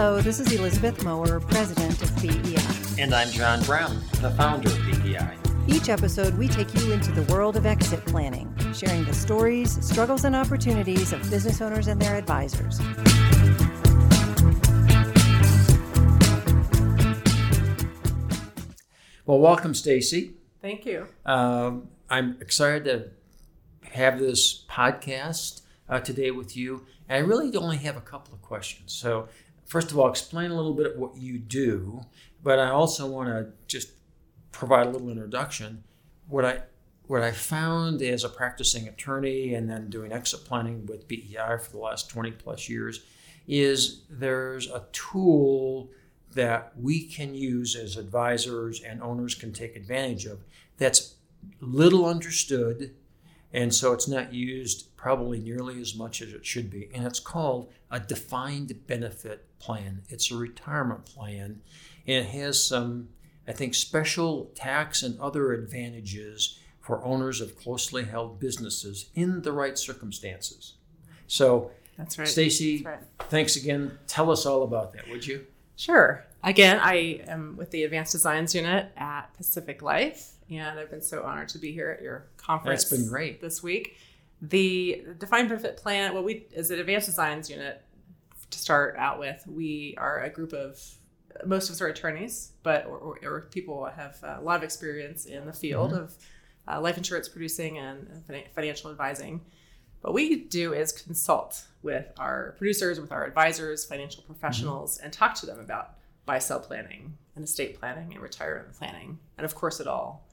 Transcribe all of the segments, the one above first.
Hello, this is Elizabeth Mower, president of BEI. And I'm John Brown, the founder of BEI. Each episode, we take you into the world of exit planning, sharing the stories, struggles, and opportunities of business owners and their advisors. Well, welcome, Stacy. Thank you. Um, I'm excited to have this podcast uh, today with you. And I really only have a couple of questions. So, first of all, explain a little bit of what you do, but I also want to just provide a little introduction. What I what I found as a practicing attorney and then doing exit planning with BEI for the last 20 plus years is there's a tool that we can use as advisors and owners can take advantage of that's little understood and so it's not used probably nearly as much as it should be and it's called a defined benefit plan it's a retirement plan and it has some i think special tax and other advantages for owners of closely held businesses in the right circumstances so that's right stacy right. thanks again tell us all about that would you Sure. Again, I am with the Advanced Designs Unit at Pacific Life, and I've been so honored to be here at your conference. That's been great this week. The defined benefit plan. What we is an Advanced Designs Unit to start out with, we are a group of most of us are attorneys, but or, or, or people have a lot of experience in the field mm-hmm. of uh, life insurance producing and financial advising. What we do is consult with our producers, with our advisors, financial professionals, mm-hmm. and talk to them about buy sell planning and estate planning and retirement planning. And of course, it all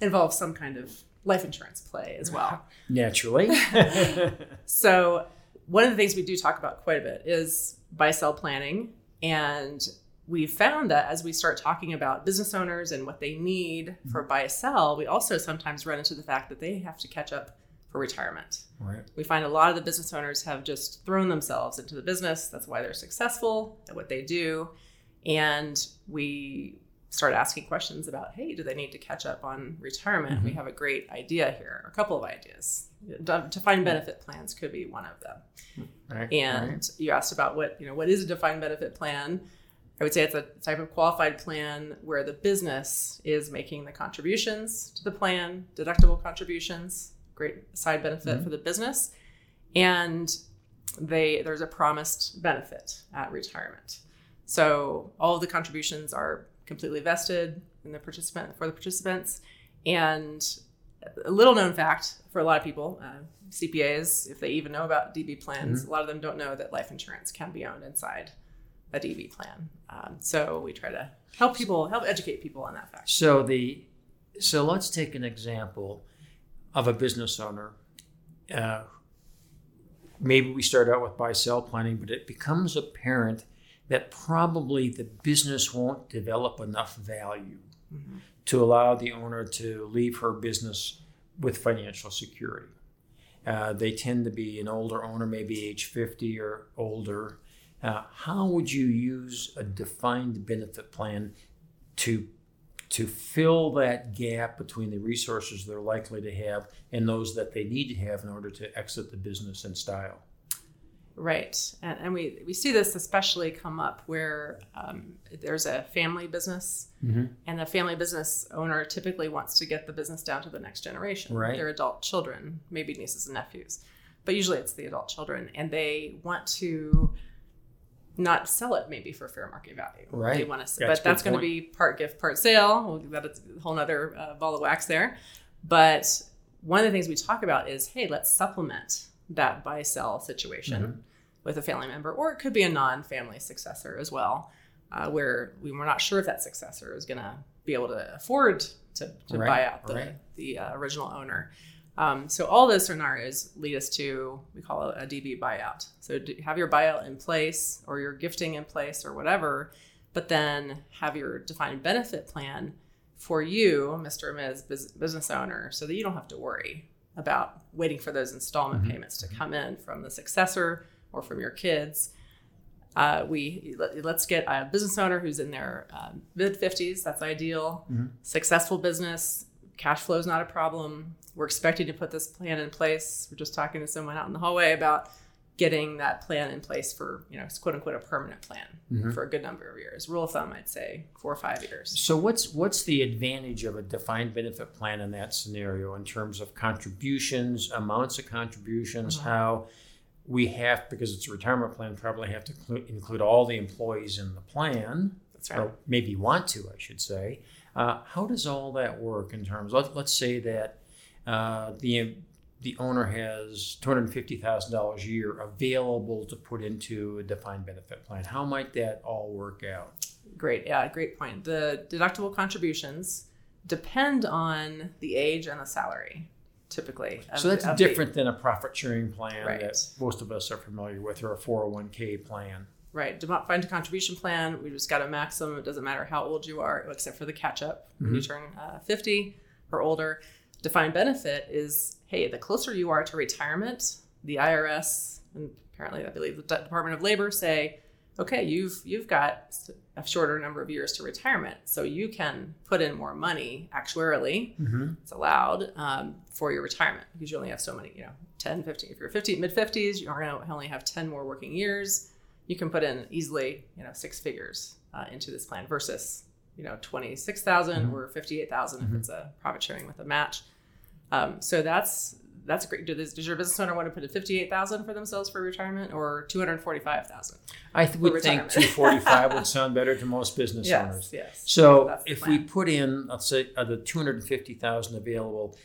involves some kind of life insurance play as well. Naturally. so, one of the things we do talk about quite a bit is buy sell planning. And we've found that as we start talking about business owners and what they need mm-hmm. for buy sell, we also sometimes run into the fact that they have to catch up for retirement. Right. We find a lot of the business owners have just thrown themselves into the business. That's why they're successful at what they do. And we start asking questions about, hey, do they need to catch up on retirement? Mm-hmm. We have a great idea here, a couple of ideas. Defined benefit plans could be one of them. Right, and right. you asked about what, you know, what is a defined benefit plan? I would say it's a type of qualified plan where the business is making the contributions to the plan, deductible contributions, great side benefit mm-hmm. for the business, and they there's a promised benefit at retirement. So all of the contributions are completely vested in the participant for the participants, and a little known fact for a lot of people, uh, CPAs, if they even know about DB plans, mm-hmm. a lot of them don't know that life insurance can be owned inside a DB plan. Um, so we try to help people, help educate people on that fact. So the so let's take an example of a business owner. Uh, maybe we start out with buy sell planning, but it becomes apparent that probably the business won't develop enough value mm-hmm. to allow the owner to leave her business with financial security. Uh, they tend to be an older owner, maybe age 50 or older. Uh, how would you use a defined benefit plan to to fill that gap between the resources they're likely to have and those that they need to have in order to exit the business in style. Right. And, and we, we see this especially come up where um, there's a family business, mm-hmm. and the family business owner typically wants to get the business down to the next generation, right. their adult children, maybe nieces and nephews. But usually it's the adult children, and they want to not sell it maybe for fair market value. Right. They want to, that's but that's going to be part gift, part sale. That's a whole other uh, ball of wax there. But one of the things we talk about is, hey, let's supplement that buy sell situation mm-hmm. with a family member, or it could be a non family successor as well, uh, where we were not sure if that successor is going to be able to afford to, to right. buy out the, right. the uh, original owner. Um, so all those scenarios lead us to we call it a DB buyout. So have your buyout in place or your gifting in place or whatever, but then have your defined benefit plan for you, Mr. or Ms. business owner, so that you don't have to worry about waiting for those installment mm-hmm. payments to come in from the successor or from your kids. Uh, we let, us get a business owner who's in their uh, mid 50s. That's ideal. Mm-hmm. Successful business, cash flow is not a problem we're expecting to put this plan in place. We're just talking to someone out in the hallway about getting that plan in place for you know quote unquote a permanent plan Mhm. for a good number of years. Rule of thumb, I'd say four or five years. So what's what's the advantage of a defined benefit plan in that scenario in terms of contributions, amounts of contributions, Mhm. how we have because it's a retirement plan probably have to clu- include all the employees in the plan That's right. or maybe want to, I should say. Uh, how does all that work in terms? Let, let's say that uh, the the owner has two hundred fifty thousand dollars a year available to put into a defined benefit plan. How might that all work out? Great. Yeah, great point. The deductible contributions depend on the age and the salary, typically. So that's the- of the- different than a profit sharing plan Right. that most of us are familiar with, or a four hundred one k plan. Right. Defined contribution plan, we just got a maximum. It doesn't matter how old you are, except for the catch up when you turn uh, 50 or older. Defined benefit is hey, the closer you are to retirement, the IRS and apparently I believe the De- Department of Labor say, okay, you've you've got a shorter number of years to retirement, so you can put in more money actuarially Mm-hmm. it's allowed um, for your retirement because you only have so many, you know, 10, 15. If you're 50, mid 50s, you're going to only have 10 more working years. You can put in easily, you know, six figures uh, into this plan versus, you know, 26,000 Mhm. or 58,000 if Mhm. it's a profit sharing with a match. Um, so that's that's great. Do this, does your business owner want to put in 58,000 for themselves for retirement or 245,000? I th- would think two forty five would sound better to most business owners. Yes, yes. So if we put in, let's say, uh, the two hundred fifty thousand available,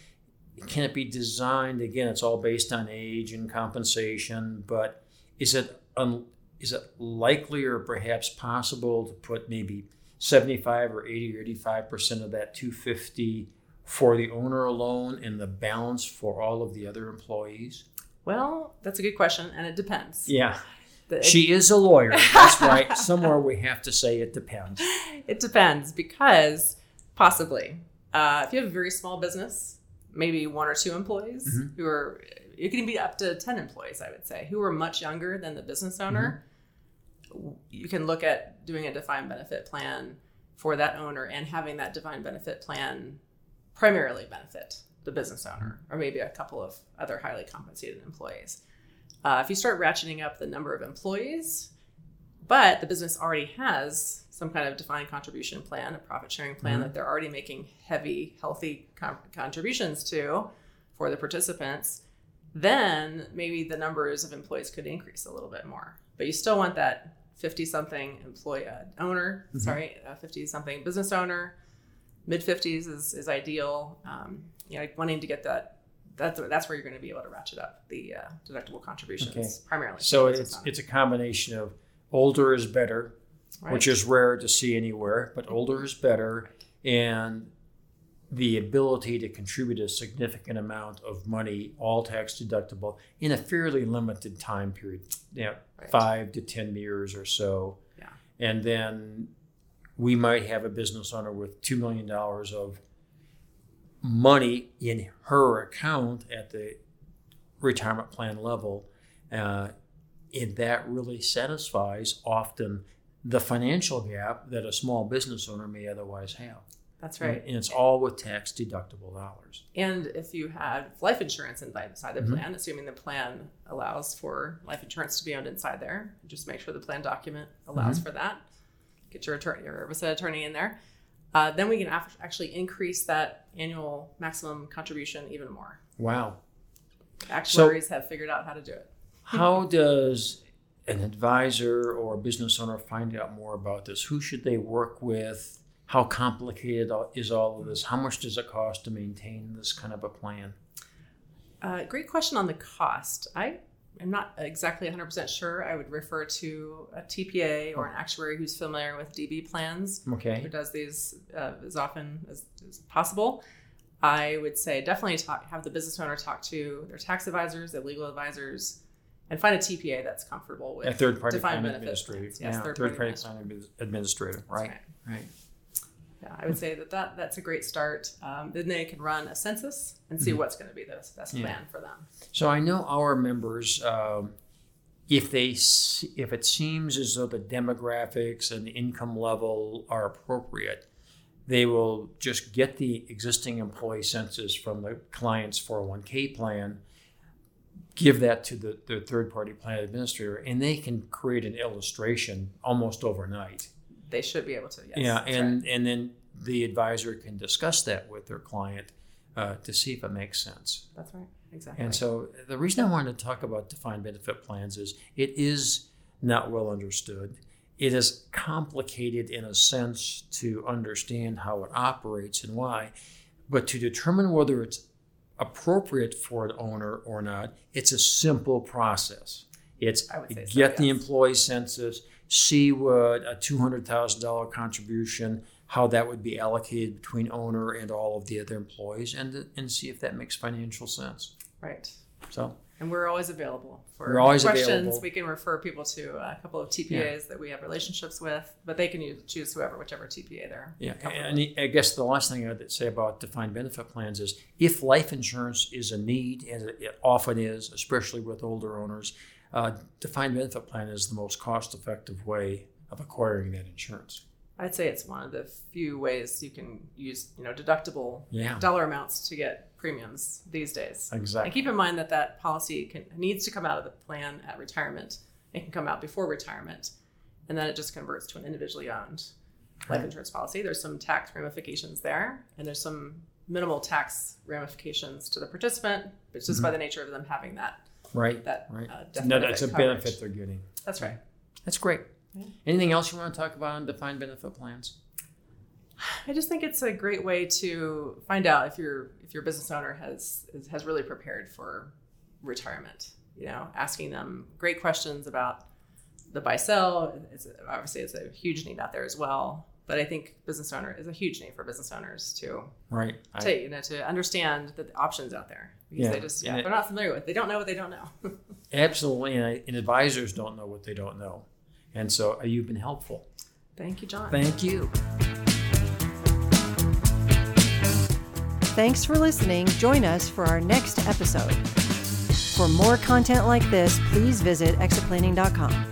can it be designed again? It's all based on age and compensation, but is it un, is it likely or perhaps possible to put maybe seventy five or eighty or eighty five percent of that two fifty for the owner alone and the balance for all of the other employees? Well, that's a good question, and it depends. Yeah, The- she is a lawyer. That's right. Somewhere we have to say it depends. It depends because possibly, uh, if you have a very small business, maybe one or two employees Mhm. who are, it can be up to 10 employees, I would say, who are much younger than the business owner. You can look at doing a defined benefit plan for that owner and having that defined benefit plan primarily benefit the business owner or maybe a couple of other highly compensated employees. Uh, if you start ratcheting up the number of employees, but the business already has some kind of defined contribution plan, a profit sharing plan Mhm. that they're already making heavy, healthy con- contributions to for the participants, then maybe the numbers of employees could increase a little bit more. But you still want that 50 something employee uh, owner, Mhm. sorry, 50 something business owner. Mid 50s is, is ideal. Um, you know, wanting to get that. That's, that's where you're going to be able to ratchet up the uh, deductible contributions Okay. primarily. So it's it's a combination of older is better, Right. which is rare to see anywhere, but older is better, and the ability to contribute a significant amount of money, all tax deductible, in a fairly limited time period, you know, Right. five to ten years or so. Yeah. And then we might have a business owner with two million dollars of money in her account at the retirement plan level. Uh, and that really satisfies often the financial gap that a small business owner may otherwise have. That's right. And it's all with tax deductible dollars. And if you had life insurance inside the Mhm. plan, assuming the plan allows for life insurance to be owned inside there, just make sure the plan document allows Mm-hmm. for that. Get your attorney, your attorney in there. Uh, then we can af- actually increase that annual maximum contribution even more. Wow. Actuaries have figured out how to do it. How does an advisor or a business owner find out more about this? Who should they work with? How complicated is all of this? How much does it cost to maintain this kind of a plan? Uh, great question on the cost. I am not exactly 100% sure. I would refer to a TPA or an actuary who's familiar with DB plans Okay. who does these uh, as often as, as possible. I would say definitely talk, have the business owner talk to their tax advisors, their legal advisors, and find a TPA that's comfortable with A third party defined plan benefit administrator. plans. Yes, yeah, third third party party plan administrator. That's Right. Right. Yeah, I would say that, that that's a great start. Um, then they can run a census and see Mhm. what's going to be the best Yeah. plan for them. So I know our members, um, if they if it seems as though the demographics and the income level are appropriate, they will just get the existing employee census from the client's 401k plan, give that to the, the third party plan administrator and they can create an illustration almost overnight. They should be able to. Yes, yeah, and right. and then the advisor can discuss that with their client uh, to see if it makes sense. that's right. Exactly. And so the reason I wanted to talk about defined benefit plans is it is not well understood. It is complicated in a sense to understand how it operates and why, but to determine whether it's appropriate for an owner or not, it's a simple process. It's say so, get the employee census, see what a two hundred thousand dollar contribution, how that would be allocated between owner and all of the other employees, and and see if that makes financial sense. right. So And we're always available for always questions. available. We can refer people to a couple of TPAs that we have relationships with, but they can use, choose whoever, whichever TPA they're Yeah, and I guess the last thing I'd say about defined benefit plans is if life insurance is a need, and it often is, especially with older owners, uh, defined benefit plan is the most cost effective way of acquiring that insurance. I'd say it's one of the few ways you can use, you know, deductible Yeah. dollar amounts to get premiums these days. Exactly. And keep in mind that that policy can, needs to come out of the plan at retirement. It can come out before retirement, and then it just converts to an individually owned life Right. insurance policy. There's some tax ramifications there, and there's some minimal tax ramifications to the participant, but just by the nature of them having that. Right. That, right. uh, no, that's a coverage. benefit they're getting. That's right. That's great. Yeah. Anything else you want to talk about on defined benefit plans? I just think it's a great way to find out if your if your business owner has is, has really prepared for retirement. You know, asking them great questions about the buy sell. It's obviously it's a huge need out there as well. But I think business owner is a huge need for business owners too. Right. I- to you know to understand the options out there because Yeah. they just yeah And it- they're not familiar with. They don't know what they don't know. absolutely. And, I- and advisors don't know what they don't know. And so uh, you've been helpful. Thank you, John. Thank you. Thanks for listening. Join us for our next episode. For more content like this, please visit exitplanning.com.